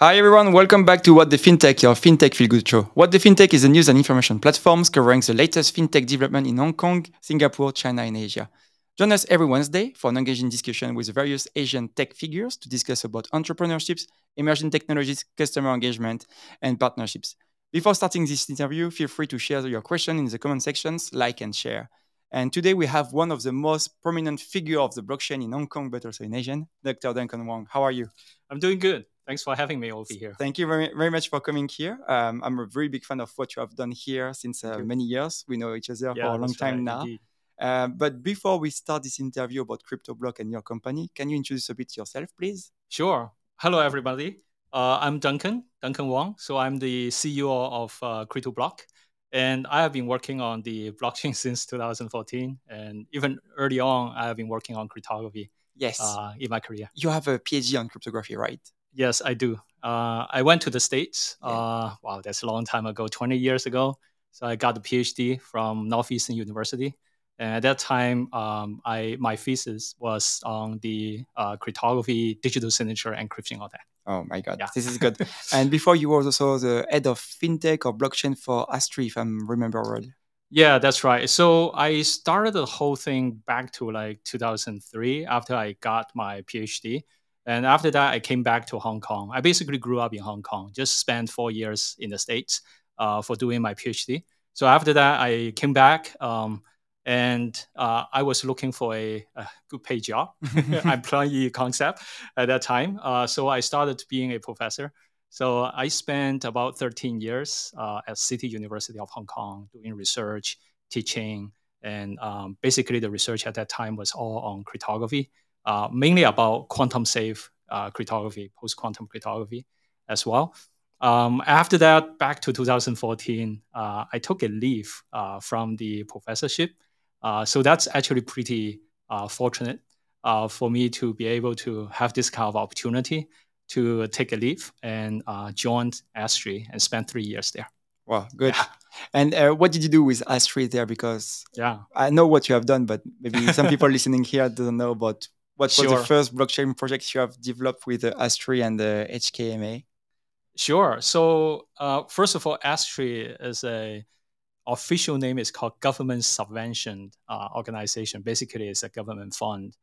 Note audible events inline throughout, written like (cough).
Hi everyone, welcome back to What the FinTech, your FinTech Feel Good show. What the FinTech is a news and information platforms covering the latest FinTech development in Hong Kong, Singapore, China, and Asia. Join us every Wednesday for an engaging discussion with various Asian tech figures to discuss about entrepreneurships, emerging technologies, customer engagement, and partnerships. Before starting this interview, feel free to share your question in the comment sections, like and share. And today we have one of the most prominent figure of the blockchain in Hong Kong, but also in Asia, Dr. Duncan Wong. How are you? I'm doing good. Thanks for having me over here. Thank you very, very much for coming here. Um, I'm a very big fan of what you have done here since uh, many years. We know each other yeah, for a long time right, now. Uh, but before we start this interview about CryptoBLK and your company, can you introduce a bit yourself, please? Sure. Hello, everybody. Uh, I'm Duncan, Duncan Wong. So I'm the CEO of uh, CryptoBLK. And I have been working on the blockchain (laughs) since 2014. And even early on, I have been working on cryptography yes. Uh, in my career. You have a PhD on cryptography, right? Yes, I do. Uh, I went to the States. Uh, wow, that's a long time ago, 20 years ago. So I got a PhD from Northeastern University. And at that time, um, I my thesis was on the uh, cryptography, digital signature, encryption, all that. Oh my God, yeah. this is good. (laughs) and before you were also the head of fintech or blockchain for Astri, if I remember well. Yeah, that's right. So I started the whole thing back to like 2003 after I got my PhD. And after that, I came back to Hong Kong. I basically grew up in Hong Kong, just spent four years in the States uh, for doing my PhD. So after that, I came back um, and uh, I was looking for a, a good pay job, (laughs) (laughs) employee concept at that time. Uh, so I started being a professor. So I spent about 13 years uh, at City University of Hong Kong doing research, teaching, and um, basically the research at that time was all on cryptography uh, mainly about quantum safe uh, cryptography, post quantum cryptography as well. Um, after that, back to 2014, uh, I took a leave uh, from the professorship. Uh, so that's actually pretty uh, fortunate for me to be able to have this kind of opportunity to take a leave and join Astri and spend three years there. Wow, good. Yeah. (laughs) And uh, what did you do with Astri there? Because yeah, I know what you have done, but maybe some people (laughs) listening here don't know about what sure. was the first blockchain project you have developed with uh, Astri and the uh, HKMA? Sure. So uh, first of all, Astri is a official name is called Government Subvention uh, Organization. Basically, it's a government fund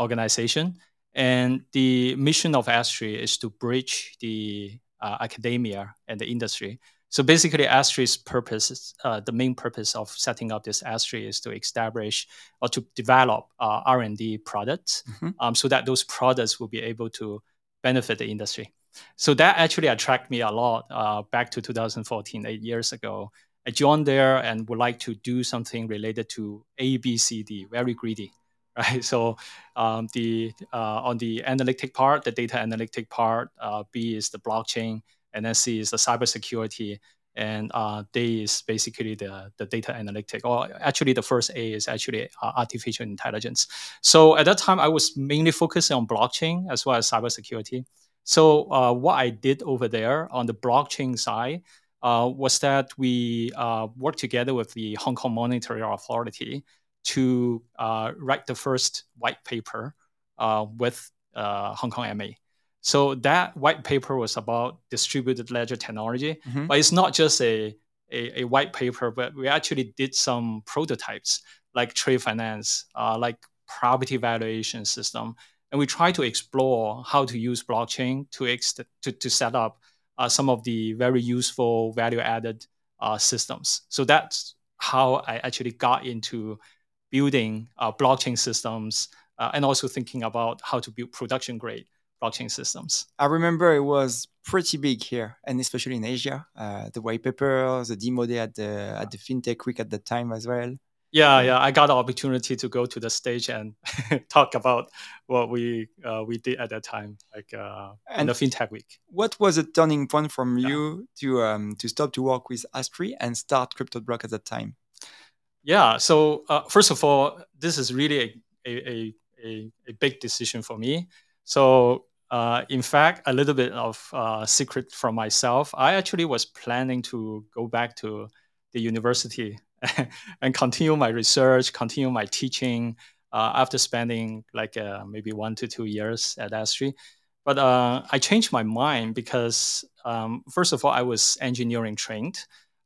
organization, and the mission of Astri is to bridge the uh, academia and the industry so basically, Astri's purpose, uh, the main purpose of setting up this Astri is to establish or to develop uh, R&D products mm-hmm. um, so that those products will be able to benefit the industry. So that actually attracted me a lot uh, back to 2014, eight years ago. I joined there and would like to do something related to A, B, C, D, very greedy, (laughs) right? So um, the uh, on the analytic part, the data analytic part, uh, B is the blockchain, and then C is the cybersecurity, and uh, D is basically the, the data analytic. Or actually, the first A is actually uh, artificial intelligence. So at that time, I was mainly focusing on blockchain as well as cybersecurity. So uh, what I did over there on the blockchain side uh, was that we uh, worked together with the Hong Kong Monetary Authority to uh, write the first white paper with Hong Kong MA. So that white paper was about distributed ledger technology, mm-hmm. but it's not just a, a, a, white paper, but we actually did some prototypes like trade finance, uh, like property valuation system. And we try to explore how to use blockchain to, ex- to, to set up uh, some of the very useful value added uh, systems. So that's how I actually got into building uh, blockchain systems uh, and also thinking about how to build production grade blockchain systems. I remember it was pretty big here, and especially in Asia. Uh, the white paper, the demo day at the at the FinTech Week at the time as well. Yeah, yeah, I got the opportunity to go to the stage and (laughs) talk about what we uh, we did at that time, like uh, in the FinTech Week. What was a turning point from yeah. you to um, to stop to work with Astri and start CryptoBLK at that time? Yeah, so uh, first of all, this is really a, a, a, a big decision for me. So uh, in fact, a little bit of uh, secret from myself. I actually was planning to go back to the university (laughs) and continue my research, continue my teaching uh, after spending like uh, maybe one to two years at Astri. But uh, I changed my mind because, um, first of all, I was engineering trained.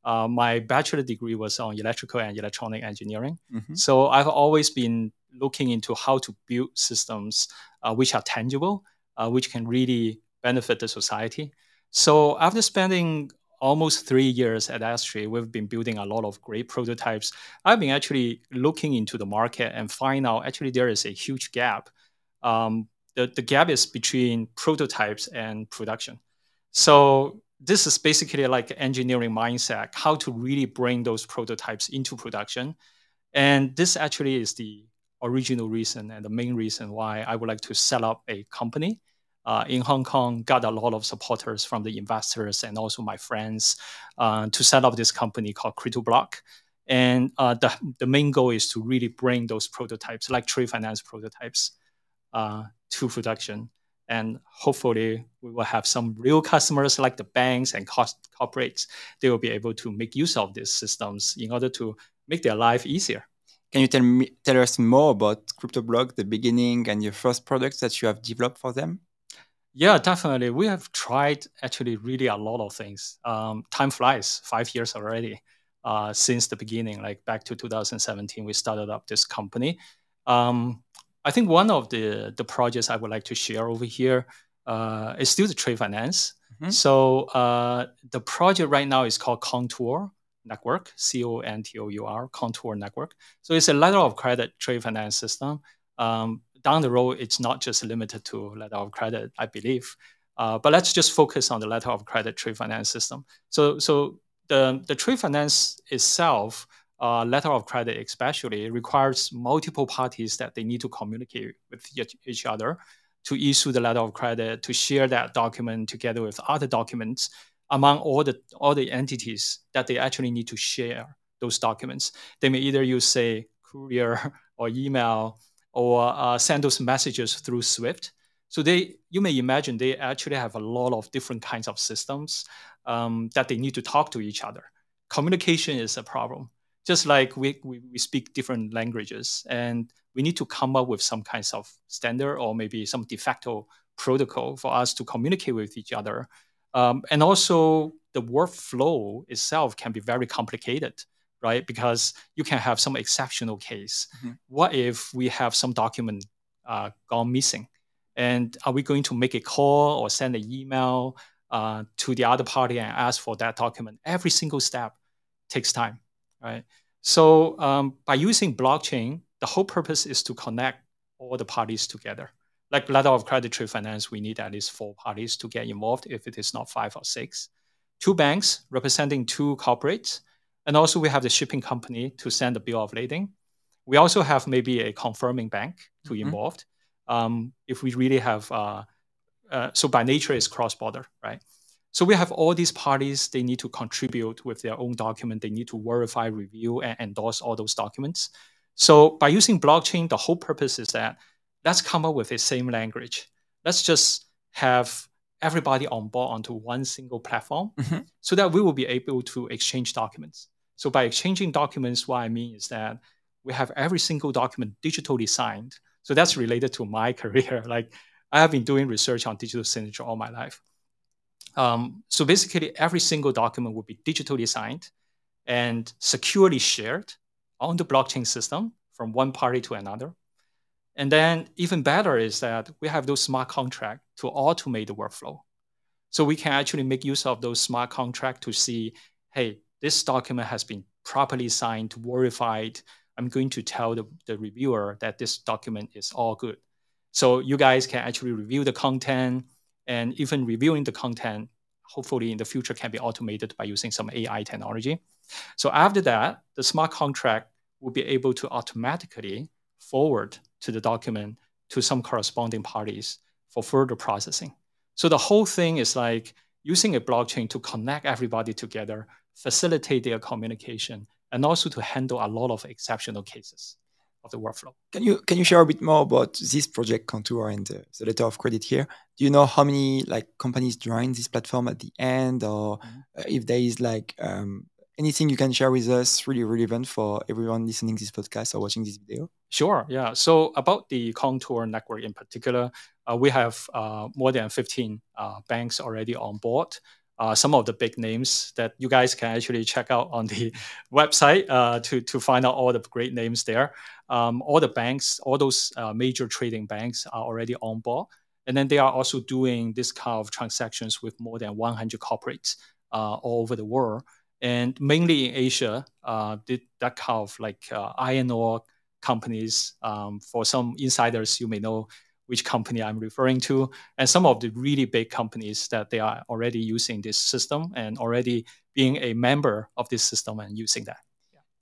Uh, my bachelor degree was on electrical and electronic engineering. Mm-hmm. So I've always been looking into how to build systems uh, which are tangible, uh, which can really benefit the society. So after spending almost three years at Astri, we've been building a lot of great prototypes. I've been actually looking into the market and find out actually there is a huge gap. Um, the, the gap is between prototypes and production. So this is basically like engineering mindset, how to really bring those prototypes into production. And this actually is the original reason and the main reason why I would like to set up a company uh, in Hong Kong, got a lot of supporters from the investors and also my friends uh, to set up this company called CryptoBLK. And uh, the, the main goal is to really bring those prototypes, like trade finance prototypes, uh, to production. And hopefully, we will have some real customers like the banks and corporates. They will be able to make use of these systems in order to make their life easier. Can you tell me tell us more about CryptoBLK, the beginning, and your first products that you have developed for them? Yeah, definitely. We have tried actually really a lot of things. Um, time flies, five years already uh, since the beginning, like back to 2017, we started up this company. Um, I think one of the, the projects I would like to share over here uh, is still the trade finance. Mm-hmm. So uh, the project right now is called Contour Network, C O N T O U R, Contour Network. So it's a letter of credit trade finance system. Um, down the road, it's not just limited to letter of credit, I believe. Uh, but let's just focus on the letter of credit trade finance system. So, so the, the trade finance itself, uh, letter of credit especially, requires multiple parties that they need to communicate with each other to issue the letter of credit, to share that document together with other documents among all the all the entities that they actually need to share those documents. They may either use, say, courier (laughs) or email or uh, send those messages through Swift. So they, you may imagine, they actually have a lot of different kinds of systems um, that they need to talk to each other. Communication is a problem. Just like we, we, we speak different languages, and we need to come up with some kinds of standard or maybe some de facto protocol for us to communicate with each other. Um, and also, the workflow itself can be very complicated right? Because you can have some exceptional case. Mm-hmm. What if we have some document uh, gone missing? And are we going to make a call or send an email uh, to the other party and ask for that document? Every single step takes time, right? So um, by using blockchain, the whole purpose is to connect all the parties together. Like letter of credit trade finance, we need at least four parties to get involved if it is not five or six. Two banks representing two corporates and also we have the shipping company to send the bill of lading. We also have maybe a confirming bank to mm-hmm. involved. Um, if we really have, uh, uh, so by nature it's cross-border, right? So we have all these parties, they need to contribute with their own document. They need to verify, review, and endorse all those documents. So by using blockchain, the whole purpose is that let's come up with a same language. Let's just have everybody on board onto one single platform mm-hmm. so that we will be able to exchange documents. So by exchanging documents, what I mean is that we have every single document digitally signed. So that's related to my (laughs) career. Like I have been doing research on digital signature all my life. Um, so basically, every single document will be digitally signed and securely shared on the blockchain system from one party to another. And then even better is that we have those smart contracts to automate the workflow. So we can actually make use of those smart contracts to see, hey, this document has been properly signed, verified. I'm going to tell the, the reviewer that this document is all good. So you guys can actually review the content and even reviewing the content, hopefully in the future can be automated by using some AI technology. So after that, the smart contract will be able to automatically forward to the document to some corresponding parties for further processing. So the whole thing is like using a blockchain to connect everybody together facilitate their communication, and also to handle a lot of exceptional cases of the workflow. Can you can you share a bit more about this project Contour and the, the letter of credit here? Do you know how many like companies join this platform at the end, or mm-hmm. Uh, if there is like um, anything you can share with us really relevant for everyone listening to this podcast or watching this video? Sure. Yeah. So about the Contour network in particular, uh, we have uh, more than 15 uh, banks already on board. Uh, some of the big names that you guys can actually check out on the (laughs) website uh, to, to find out all the great names there. Um, all the banks, all those uh, major trading banks are already on board. And then they are also doing this kind of transactions with more than 100 corporates all over the world and mainly in Asia, uh, did that kind of like uh, iron ore companies. Um, for some insiders, you may know which company I'm referring to, and some of the really big companies that they are already using this system and already being a member of this system and using that.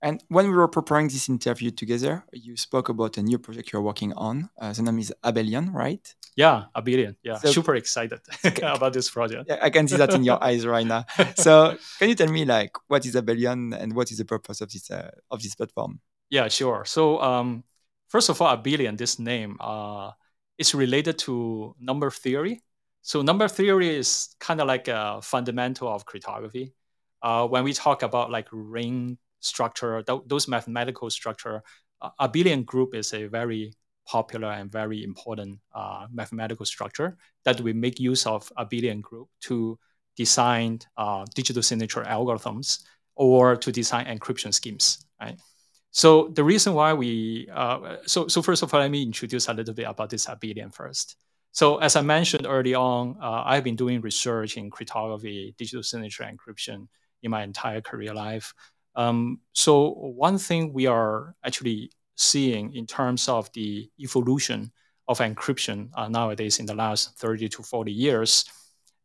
And when we were preparing this interview together, you spoke about a new project you're working on. Uh, the name is Abelian, right? Yeah, Abelian. Yeah, so, super excited (laughs) about this project. Yeah, I can see that in your (laughs) eyes right now. So, can you tell me like what is Abelian and what is the purpose of this uh, of this platform? Yeah, sure. So, um, first of all, Abelian, this name, uh, is related to number theory. So, number theory is kind of like a fundamental of cryptography. Uh, when we talk about like ring structure, th those mathematical structure, uh, abelian group is a very popular and very important uh, mathematical structure that we make use of abelian group to design uh, digital signature algorithms or to design encryption schemes, right? So the reason why we, uh, so, so first of all, let me introduce a little bit about this abelian first. So as I mentioned early on, uh, I've been doing research in cryptography, digital signature encryption in my entire career life. Um, so one thing we are actually seeing in terms of the evolution of encryption uh, nowadays in the last 30 to 40 years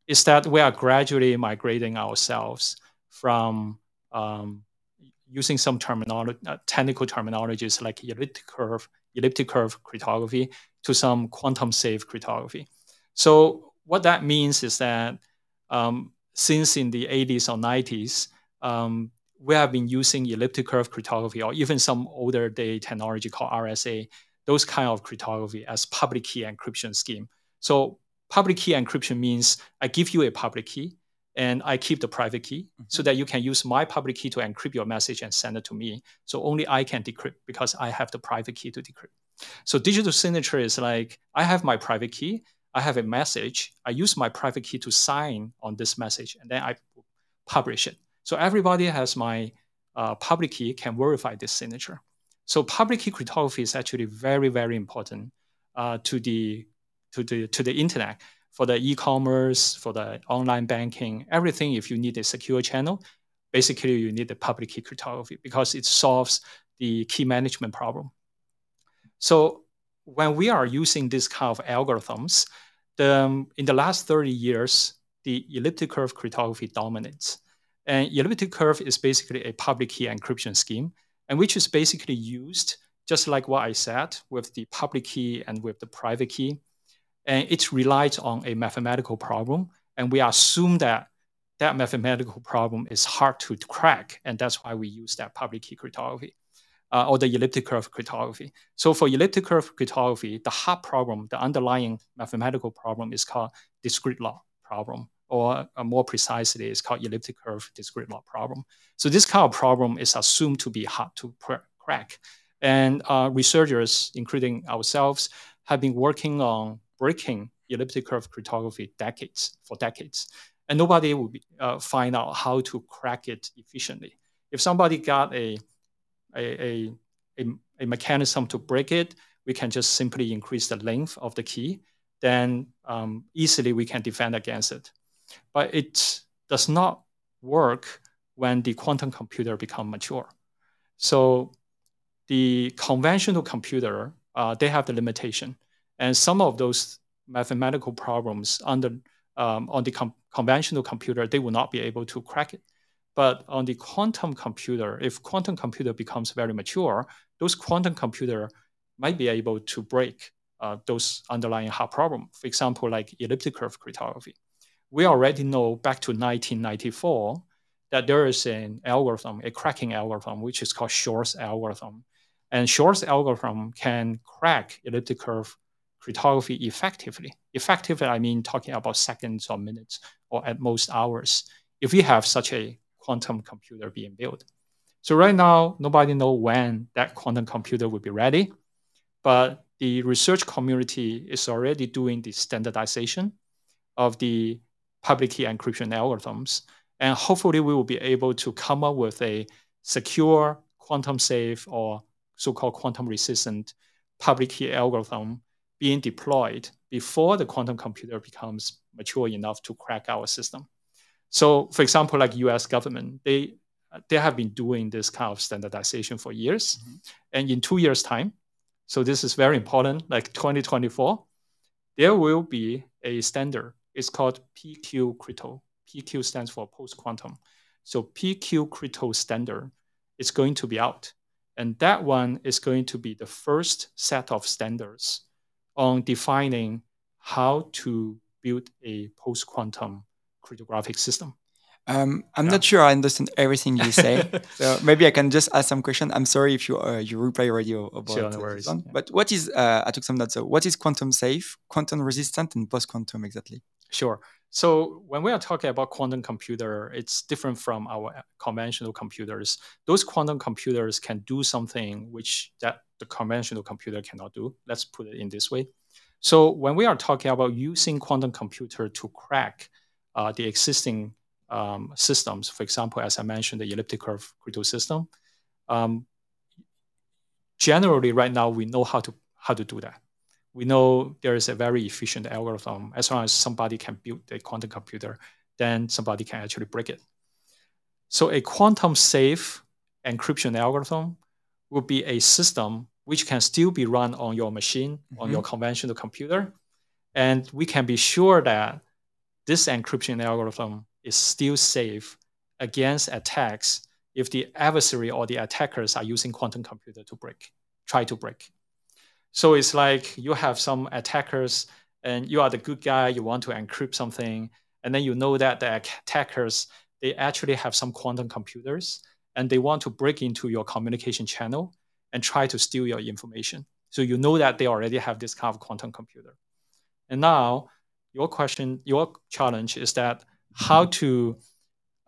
is that we are gradually migrating ourselves from um, using some terminology, uh, technical terminologies like elliptic curve, elliptic curve cryptography to some quantum safe cryptography. So what that means is that um, since in the 80s or 90s, um, we have been using elliptic curve cryptography or even some older day technology called RSA, those kind of cryptography as public key encryption scheme. So public key encryption means I give you a public key and I keep the private key mm-hmm. so that you can use my public key to encrypt your message and send it to me. So only I can decrypt because I have the private key to decrypt. So digital signature is like I have my private key, I have a message, I use my private key to sign on this message, and then I publish it. So everybody has my uh, public key can verify this signature. So public key cryptography is actually very, very important uh, to the to the to the internet for the e-commerce, for the online banking, everything. If you need a secure channel, basically you need the public key cryptography because it solves the key management problem. So when we are using this kind of algorithms, the, um, in the last 30 years, the elliptic curve cryptography dominates. And elliptic curve is basically a public key encryption scheme, and which is basically used just like what I said with the public key and with the private key. And it relies on a mathematical problem, and we assume that that mathematical problem is hard to crack, and that's why we use that public key cryptography. Uh, or the elliptic curve cryptography. So for elliptic curve cryptography, the hard problem, the underlying mathematical problem is called discrete log problem or uh, more precisely, it's called elliptic curve discrete log problem. So this kind of problem is assumed to be hard to crack. And uh, researchers, including ourselves, have been working on breaking elliptic curve cryptography decades, for decades. And nobody will be, uh, find out how to crack it efficiently. If somebody got a, a, a, a, mechanism to break it, we can just simply increase the length of the key, then um, easily we can defend against it but it does not work when the quantum computer become mature. So the conventional computer, uh, they have the limitation. And some of those mathematical problems under, um, on the com conventional computer, they will not be able to crack it. But on the quantum computer, if quantum computer becomes very mature, those quantum computer might be able to break uh, those underlying hard problem. For example, like elliptic curve cryptography we already know back to 1994 that there is an algorithm, a cracking algorithm, which is called Shor's algorithm. And Shor's algorithm can crack elliptic curve cryptography effectively. Effectively, I mean talking about seconds or minutes or at most hours. If we have such a quantum computer being built. So right now, nobody know when that quantum computer will be ready, but the research community is already doing the standardization of the public key encryption algorithms. And hopefully we will be able to come up with a secure, quantum safe, or so-called quantum resistant public key algorithm being deployed before the quantum computer becomes mature enough to crack our system. So for example, like US government, they they have been doing this kind of standardization for years. Mm-hmm. And in two years' time, so this is very important, like 2024, there will be a standard. It's called PQ Crypto. PQ stands for post quantum. So PQ Crypto standard is going to be out. And that one is going to be the first set of standards on defining how to build a post quantum cryptographic system. Um, I'm yeah. not sure I understand everything you say, (laughs) so maybe I can just ask some question. I'm sorry if you uh, you reply already about sure, no worries. One. But what is uh, I took some notes. So what is quantum safe, quantum resistant, and post quantum exactly? Sure. So when we are talking about quantum computer, it's different from our conventional computers. Those quantum computers can do something which that the conventional computer cannot do. Let's put it in this way. So when we are talking about using quantum computer to crack uh, the existing um, systems, for example, as I mentioned, the elliptic curve crypto system. Um, generally, right now we know how to how to do that. We know there is a very efficient algorithm. As long as somebody can build a quantum computer, then somebody can actually break it. So a quantum safe encryption algorithm will be a system which can still be run on your machine, mm-hmm. on your conventional computer. And we can be sure that this encryption algorithm is still safe against attacks if the adversary or the attackers are using quantum computer to break, try to break. So it's like you have some attackers and you are the good guy, you want to encrypt something, and then you know that the attackers, they actually have some quantum computers and they want to break into your communication channel and try to steal your information. So you know that they already have this kind of quantum computer. And now your question, your challenge is that how to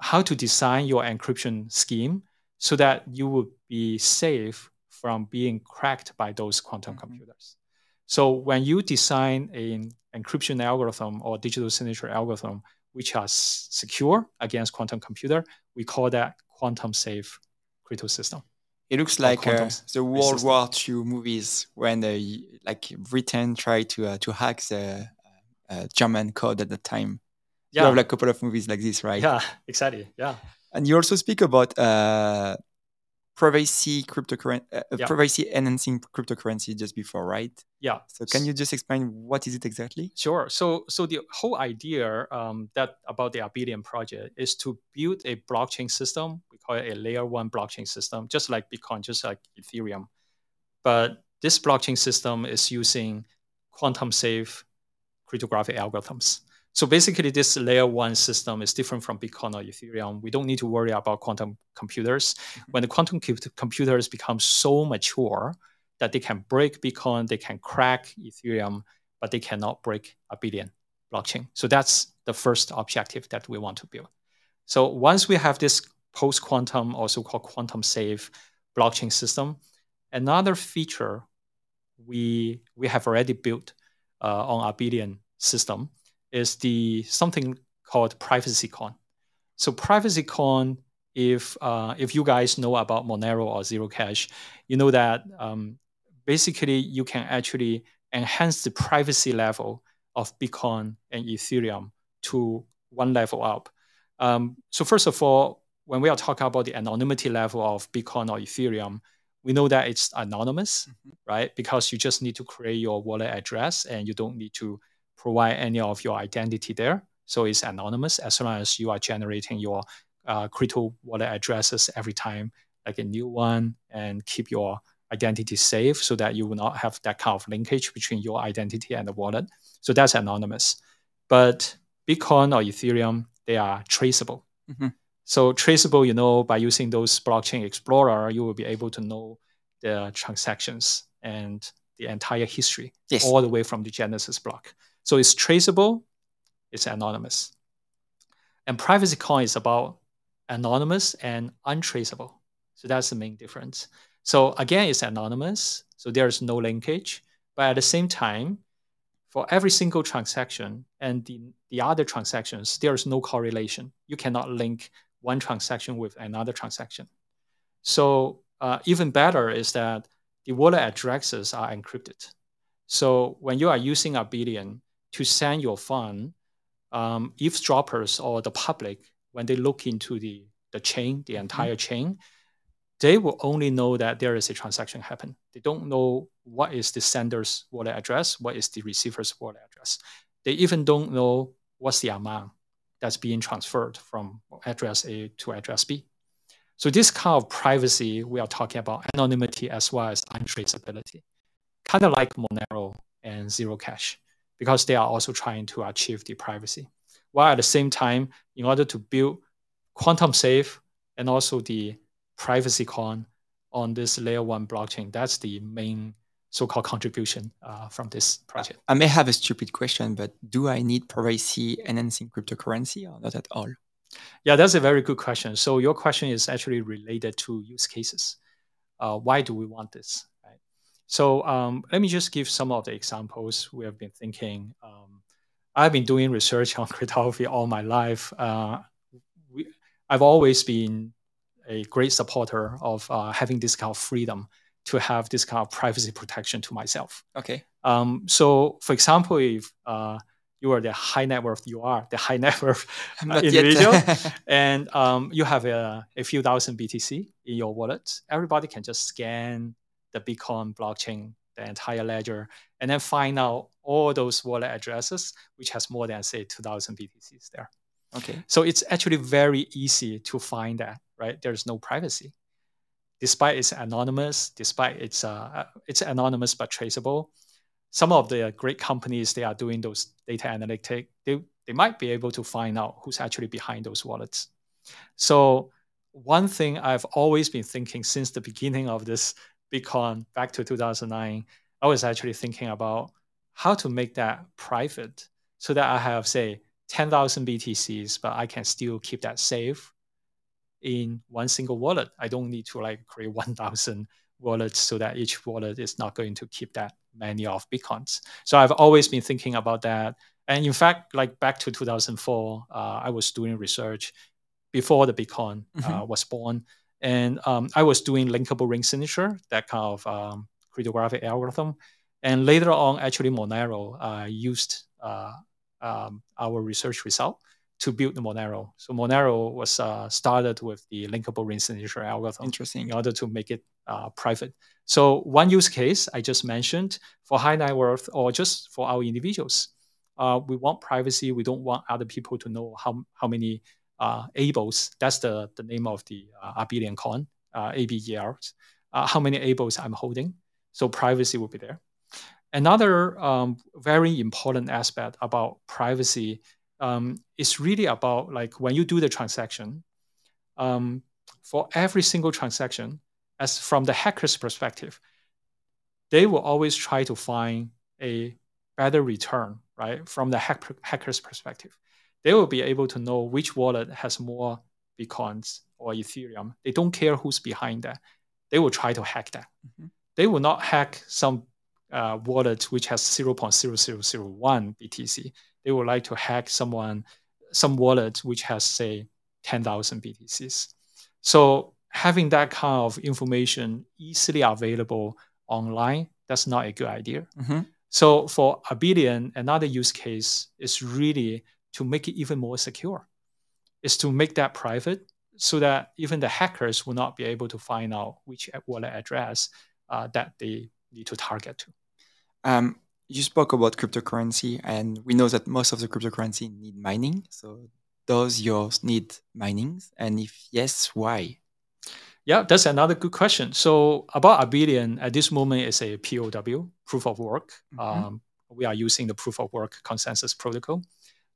how to design your encryption scheme so that you would be safe from being cracked by those quantum mm-hmm. computers. So when you design an encryption algorithm or digital signature algorithm which are secure against quantum computer, we call that quantum safe crypto system. It looks like uh, the World War II movies when uh, like Britain tried to uh, to hack the uh, German code at the time yeah. you have like a couple of movies like this, right? Yeah, (laughs) exactly. Yeah. And you also speak about uh, privacy cryptocurrency, uh, yeah. privacy enhancing cryptocurrency just before, right? Yeah. So can you just explain what is it exactly? Sure. So so the whole idea um, that about the Abelian project is to build a blockchain system. We call it a layer one blockchain system, just like Bitcoin, just like Ethereum. But this blockchain system is using quantum safe cryptographic algorithms. So basically, this layer one system is different from Bitcoin or Ethereum. We don't need to worry about quantum computers. Mm-hmm. When the quantum computers become so mature that they can break Bitcoin, they can crack Ethereum, but they cannot break Abelian blockchain. So that's the first objective that we want to build. So once we have this post-quantum, also called quantum safe blockchain system, another feature we we have already built uh, on Abelian system is the something called PrivacyCoin. So PrivacyCoin, if uh, if you guys know about Monero or Zero Cash, you know that um, basically you can actually enhance the privacy level of Bitcoin and Ethereum to one level up. Um, so first of all, when we are talking about the anonymity level of Bitcoin or Ethereum, we know that it's anonymous, mm-hmm. right? Because you just need to create your wallet address and you don't need to provide any of your identity there. So it's anonymous as long as you are generating your uh, crypto wallet addresses every time, like a new one, and keep your identity safe so that you will not have that kind of linkage between your identity and the wallet. So that's anonymous. But Bitcoin or Ethereum, they are traceable. Mm-hmm. So traceable, you know, by using those blockchain explorer, you will be able to know the transactions and the entire history yes. all the way from the genesis block. So it's traceable, it's anonymous. And privacy coin is about anonymous and untraceable. So that's the main difference. So again, it's anonymous, so there's no linkage. But at the same time, for every single transaction and the, the other transactions, there's no correlation. You cannot link one transaction with another transaction. So uh, even better is that the wallet addresses are encrypted. So when you are using Abelian to send your fund, um, eavesdroppers or the public, when they look into the, the chain, the mm-hmm. entire mm-hmm. chain, they will only know that there is a transaction happen. They don't know what is the sender's wallet address, what is the receiver's wallet address. They even don't know what's the amount that's being transferred from address A to address B. So this kind of privacy, we are talking about anonymity as well as untraceability, kind of like Monero and Zero Cash, because they are also trying to achieve the privacy. While at the same time, in order to build quantum safe and also the privacy coin on this layer one blockchain. That's the main so-called contribution uh, from this project. I may have a stupid question, but do I need privacy enhancing cryptocurrency or not at all? Yeah, that's a very good question. So your question is actually related to use cases. Uh, why do we want this? So um, let me just give some of the examples we have been thinking. Um, I've been doing research (laughs) on cryptography all my life. Uh, we, I've always been a great supporter of uh, having this kind of freedom to have this kind of privacy protection to myself. Okay. Um, so, for example, if uh, you are the high net worth, you are the high (laughs) net worth uh, individual, (laughs) and um, you have a, a, few thousand BTC in your wallet, everybody can just scan the Bitcoin blockchain, the entire ledger, and then find out all those wallet addresses, which has more than say 2,000 BTCs there. Okay. So it's actually very easy to find that, right? There's no privacy. Despite it's anonymous, despite it's uh, it's anonymous but traceable, some of the great companies they are doing those data analytic, they, they might be able to find out who's actually behind those wallets. So one thing I've always been thinking since the beginning of this Bitcoin back to 2009, I was actually thinking about how to make that private so that I have, say, 10,000 BTCs, but I can still keep that safe in one single wallet. I don't need to like create (laughs) 1,000 wallets so that each wallet is not going to keep that many of Bitcoins. So I've always been thinking about that. And in fact, like back to 2004, uh, I was doing research before the Bitcoin uh, mm-hmm. was born. And um, I was doing linkable ring signature, that kind of um, cryptographic algorithm. And later on, actually, Monero uh, used uh, um, our research result to build the Monero. So Monero was uh, started with the linkable ring signature algorithm. Interesting. In order to make it uh, private. So one use case I just mentioned for high net worth or just for our individuals, uh, we want privacy. We don't want other people to know how, how many uh, ABLs, that's the, the name of the uh, Abelian coin, uh, ABELs, uh, how many ABLs I'm holding. So privacy will be there. Another um, very important aspect about privacy um, is really about like when you do the transaction, um, for every single transaction, as from the hacker's perspective, they will always try to find a better return, right? From the hack, hacker's perspective, they will be able to know which wallet has more Bitcoins or Ethereum. They don't care who's behind that. They will try to hack that. Mm-hmm. They will not hack some uh, wallet which has 0.0001 BTC. They would like to hack someone, some wallet which has say 10,000 BTCs. So having that kind of information easily available online, that's not a good idea. Mm-hmm. So for Abelian, another use case is really to make it even more secure. Is to make that private so that even the hackers will not be able to find out which wallet address uh, that they need to target to. Um, you spoke about cryptocurrency, and we know that most of the cryptocurrency need mining. So, does yours need mining? And if yes, why? Yeah, that's another good question. So, about Abelian at this moment is a POW, proof of work. Mm-hmm. Um, we are using the proof of work consensus protocol.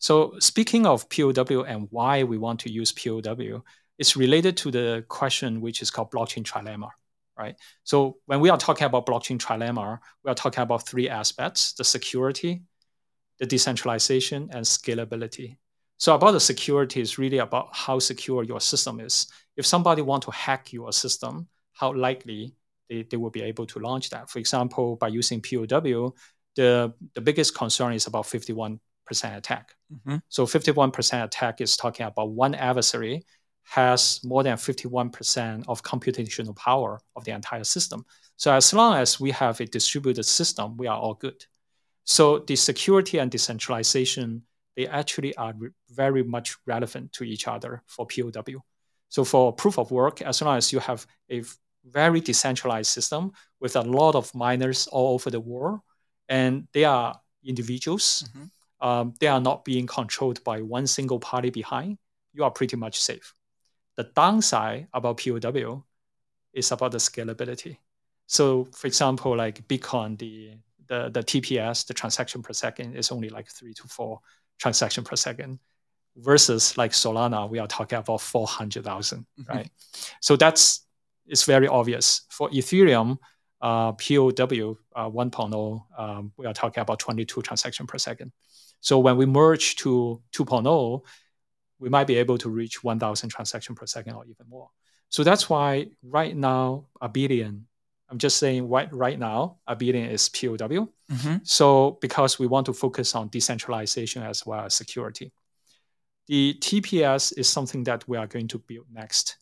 So, speaking of POW and why we want to use POW, it's related to the question which is called blockchain trilemma right? So when we are talking about blockchain trilemma, we are talking about three aspects: the security, the decentralization, and scalability. So about the security is really about how secure your system is. If somebody want to hack your system, how likely they, they will be able to launch that. For example, by using POW, the, the biggest concern is about 51% attack. Mm-hmm. So 51% attack is talking about one adversary has more than 51% of computational power of the entire system. So as long as we have a distributed system, we are all good. So the security and decentralization, they actually are re- very much relevant to each other for POW. So for proof of work, as long as you have a very decentralized system with a lot of miners all over the world, and they are individuals, mm-hmm. Um, they are not being controlled by one single party behind, you are pretty much safe. The downside about POW is about the scalability. So, for example, like Bitcoin, the, the, the TPS, the transaction per second, is only like three to four transaction per second versus like Solana, we are talking about 400,000, mm-hmm. right? So that's, it's very obvious. For Ethereum, uh, POW uh, 1.0, um, we are talking about 22 transaction per second. So when we merge to 2.0, we might be able to reach 1,000 transaction per second or even more. So that's why right now, Abelian, I'm just saying right, right now, Abelian is POW. Mm-hmm. So because we want to focus on decentralization as well as security. The TPS is something that we are going to build next.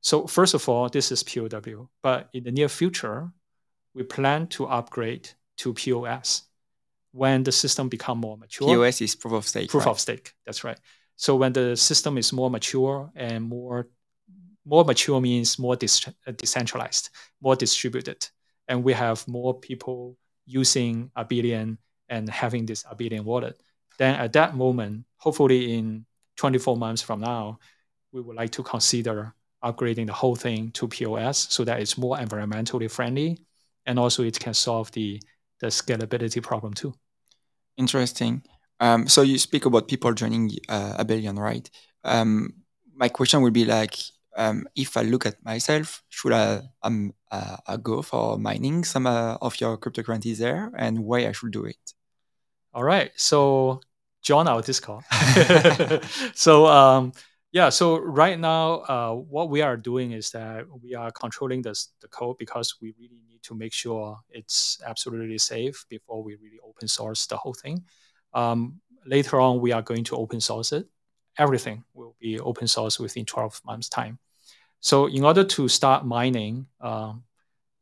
So first of all, this is POW, but in the near future, we plan to upgrade to POS when the system become more mature. POS is proof of stake. Proof right? of stake. That's right. So when the system is more mature and more more mature means more dis- uh, decentralized, more distributed, and we have more people using Abelian and having this Abelian wallet, then at that moment, hopefully in 24 months from now, we would like to consider upgrading the whole thing to POS so that it's more environmentally friendly and also it can solve the, the scalability problem too. Interesting. Um, so you speak about people joining uh, Abelian, right? Um, my question would be like, um, if I look at myself, should I um, uh, I go for mining some uh, of your cryptocurrencies there, and why I should do it? All right. So join our Discord. (laughs) (laughs) so um, yeah. So right now, uh, what we are doing is that we are controlling this, the code because we really to make sure it's absolutely safe before we really open source the whole thing. Um, later on, we are going to open source it. Everything will be open source within 12 months' time. So, in order to start mining, uh,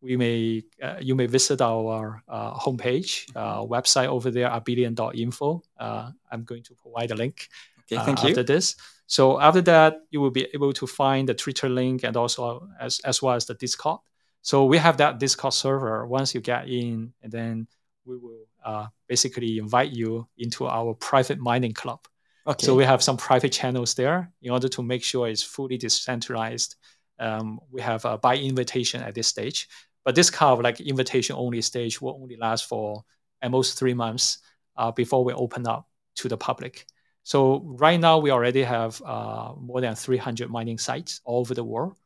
we may uh, you may visit our uh, homepage uh, website over there, abelian.info. Uh, I'm going to provide a link okay, thank uh, after this. So after that, you will be able to find the Twitter link and also as, as well as the Discord. So we have that Discord server. Once you get in, and then we will uh, basically invite you into our private mining club. Okay. So we have some private channels there in order to make sure it's fully decentralized. Um, we have a by invitation at this stage, but this kind of like invitation only stage will only last for at most three months uh, before we open up to the public. So right now we already have uh, more than 300 mining sites all over the world.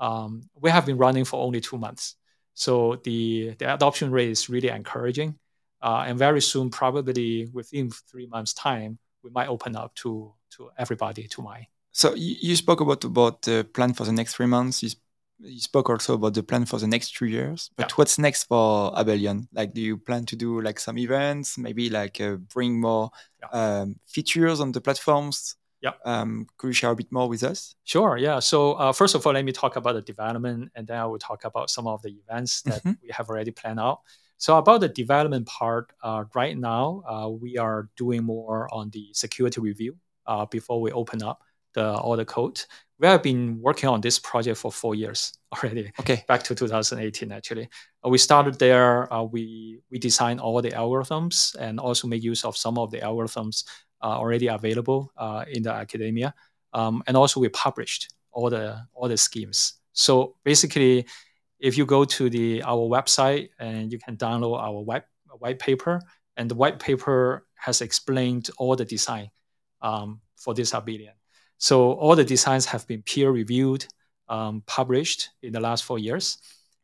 Um, we have been running for only two months. So the, the adoption rate is really encouraging. Uh, and very soon, probably within three months' time, we might open up to to everybody to mine. So you, spoke about about the plan for the next three months. You, you spoke also about the plan for the next three years. But yeah. what's next for Abelian? Like, do you plan to do like some events? Maybe like uh, bring more yeah. um, features on the platforms? Yeah. Um, could you share a bit more with us? Sure. Yeah. So uh, first of all, let me talk about the development, and then I will talk about some of the events that mm-hmm. we have already planned out. So about the development part, uh, right now uh, we are doing more on the security review uh, before we open up the all the code. We have been working on this project for four years (laughs) already. Okay. Back to 2018, actually. Uh, we started there. Uh, we we designed all the algorithms and also make use of some of the algorithms already available in the academia. Um, and also we published all the all the schemes. So basically if you go to the our website and you can download our white white paper, and the white paper has explained all the design um, for this Abelian. So all the designs have been peer reviewed, um, published in the last four years,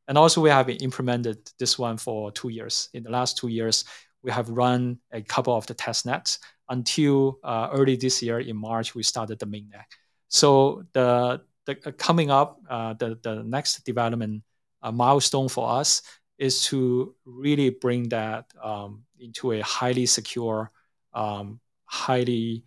and also we have implemented this one for two years. In the last two years, we have run a couple of the test nets until uh, early this year in March, we started the mainnet. So the, the uh, coming up, uh, the, the next development uh, milestone for us is to really bring that um, into a highly secure, um, highly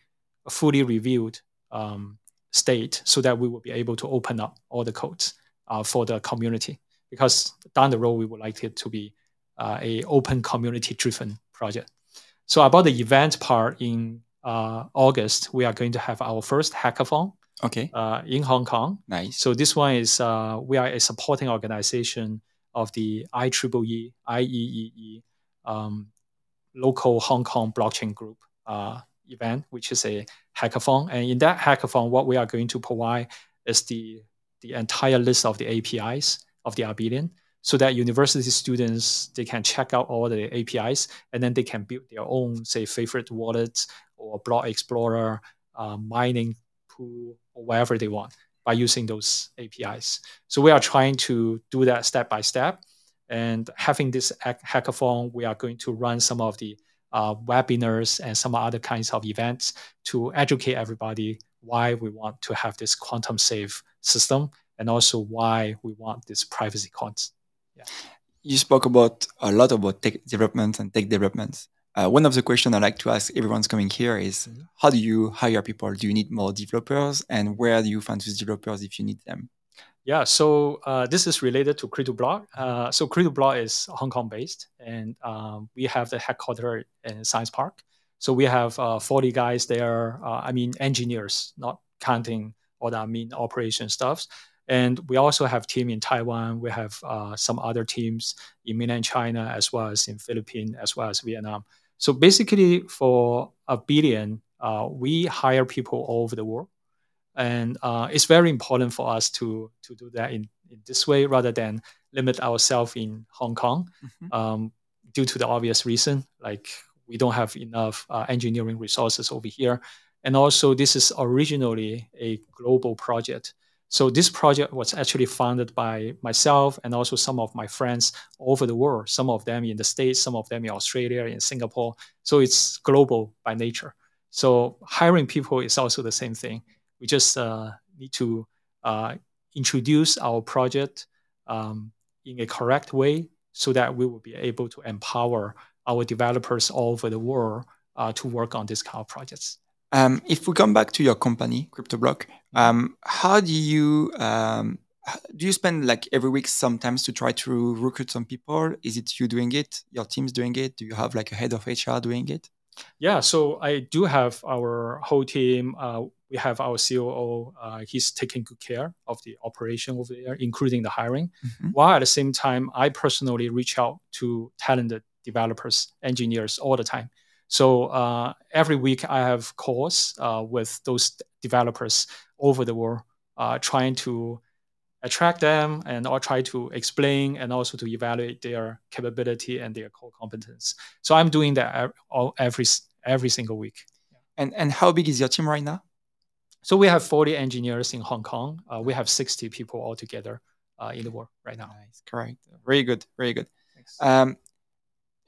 fully reviewed um, state so that we will be able to open up all the codes uh, for the community. Because down the road, we would like it to be uh, a open community driven project. So about the event part in uh, August, we are going to have our first hackathon. Okay. Uh, in Hong Kong. Nice. So this one is uh, we are a supporting organization of the IEEE IEEE um, local Hong Kong blockchain group uh, event, which is a hackathon. And in that hackathon, what we are going to provide is the the entire list of the APIs of the Abelian so that university students they can check out all the APIs and then they can build their own say favorite wallets or block explorer uh, mining pool or whatever they want by using those APIs. So we are trying to do that step by step. And having this hackathon, we are going to run some of the uh, webinars and some other kinds of events to educate everybody why we want to have this quantum safe system and also why we want this privacy coins. Yeah. You spoke about a lot about tech development and tech developments. Uh, one of the questions I like to ask everyone's coming here is mm-hmm. how do you hire people? Do you need more developers? And where do you find these developers if you need them? Yeah, so uh, this is related to CryptoBLK. Uh, so CryptoBLK is Hong Kong based, and um, we have the headquarters in Science Park. So we have uh, 40 guys there. Uh, I mean, engineers, not counting all the mean operation stuffs. And we also have team in Taiwan. We have uh, some other teams in mainland China as well as in Philippines as well as Vietnam. So basically, for Abelian, uh, we hire people all over the world, and uh, it's very important for us to to do that in, in this way rather than limit ourselves in Hong Kong, mm-hmm. um, due to the obvious reason like we don't have enough uh, engineering resources over here, and also this is originally a global project. So this project was actually funded by myself and also some of my friends over the world, some of them in the States, some of them in Australia, in Singapore. So it's global by nature. So hiring people is also the same thing. We just uh, need to uh, introduce our project um, in a correct way so that we will be able to empower our developers all over the world uh, to work on these kind of projects. Um, if we come back to your company, CryptoBLK, um, how do you um, do you spend like every week sometimes to try to recruit some people? Is it you doing it? Your team's doing it? Do you have like a head of HR doing it? Yeah, so I do have our whole team. Uh, we have our COO. Uh, he's taking good care of the operation over there, including the hiring. Mm-hmm. While at the same time, I personally reach out to talented developers, engineers all the time. So uh, every week I have calls uh, with those developers over the world, uh, trying to attract them and or try to explain and also to evaluate their capability and their core competence. So I'm doing that every every single week. And and how big is your team right now? So we have 40 engineers in Hong Kong. Uh, we have 60 people altogether uh, in the world right now. Nice, correct. Very good, very good. Um,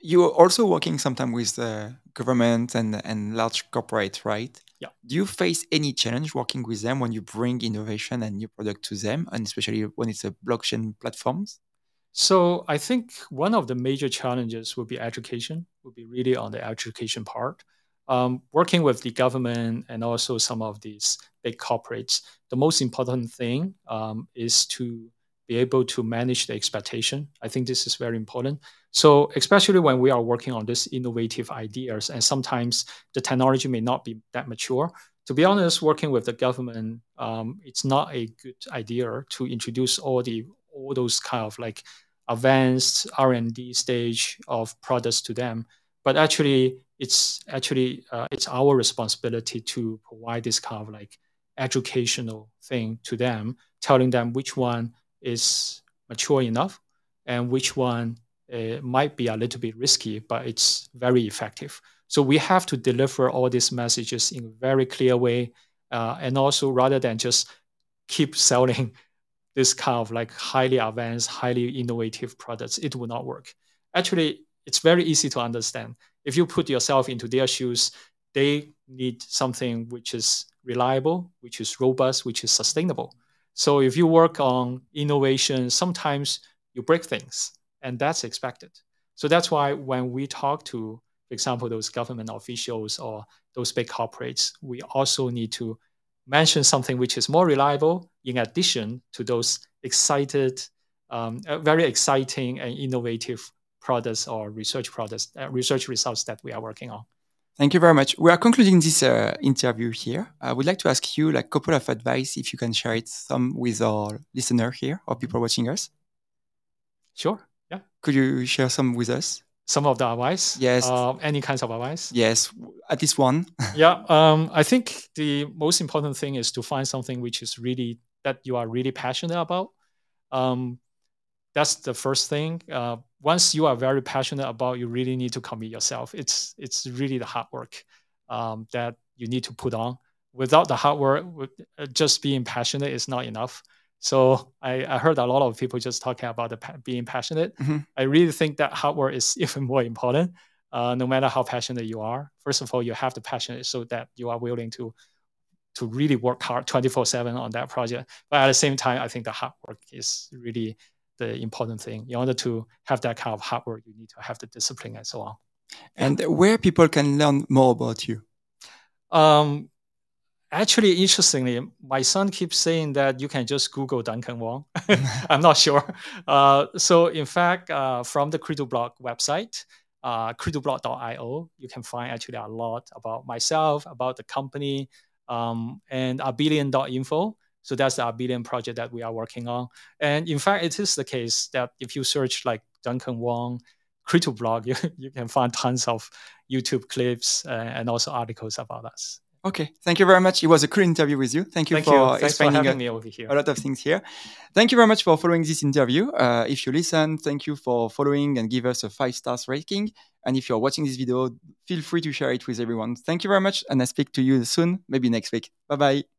you're also working sometimes with the government and, and large corporate, right? Yeah. Do you face any challenge working with them when you bring innovation and new product to them, and especially when it's a blockchain platforms? So I think one of the major challenges would be education, would be really on the education part. Um, working with the government and also some of these big corporates, the most important thing um, is to be able to manage the expectation. I think this is very important. So especially when we are working on these innovative ideas, and sometimes the technology may not be that mature. To be honest, working with the government, um, it's not a good idea to introduce all the all those kind of like advanced R and D stage of products to them. But actually, it's actually uh, it's our responsibility to provide this kind of like educational thing to them, telling them which one is mature enough and which one it might be a little bit risky, but it's very effective. So we have to deliver all these messages in a very clear way, uh, and also rather than just keep (laughs) selling this kind of like highly advanced, highly innovative products, it will not work. Actually, it's very easy to understand. If you put yourself into their shoes, they need something which is reliable, which is robust, which is sustainable. So if you work on innovation, sometimes you break things, and that's expected. So that's why when we talk to, for example, those government officials or those big corporates, we also need to mention something which is more reliable in addition to those excited, um, uh, very exciting and innovative products or research products, uh, research results that we are working on. Thank you very much. We are concluding this uh, interview here. I would like to ask you like a couple of advice if you can share it some with our listener here or people watching us. Sure. Could you share some with us? Some of the advice? Yes. Uh, any kinds of advice? Yes, at least one. (laughs) yeah. Um, I think the most important thing is to find something which is really that you are really passionate about. Um, that's the first thing. Uh, once you are very passionate about, you really need to commit yourself. It's it's really the hard work um, that you need to put on. Without the hard work, uh, just being passionate is not enough. So I, I heard a lot of people just talking about the being passionate. Mm-hmm. I really think that hard work is (laughs) even more important. Uh, no matter how passionate you are, first of all, you have the passion so that you are willing to to really work hard 24 7 on that project. But at the same time, I think the hard work is really the important thing. In order to have that kind of hard work, you need to have the discipline and so on. And where people can learn more about you? Um, actually, interestingly, my son keeps saying that you can just Google Duncan Wong. (laughs) I'm not sure. Uh, so, in fact, uh, from the CryptoBLK website, uh, cryptoblk.io, you can find actually a lot about myself, about the company, um, and abelian.info. So that's the Abelian project that we are working on. And in fact, it is the case that if you search like Duncan Wong, CryptoBLK, you, (laughs) you can find tons of YouTube clips uh, and also articles about us. Okay, thank you very much. It was a cool interview with you. Thank you thank for you. explaining for a, me over here. a lot of things here. Thank you very much for following this interview. Uh, if you listen, thank you for following and give us a five stars rating. And if you're watching this video, feel free to share it with everyone. Thank you very much, and I speak to you soon, maybe next week. Bye bye.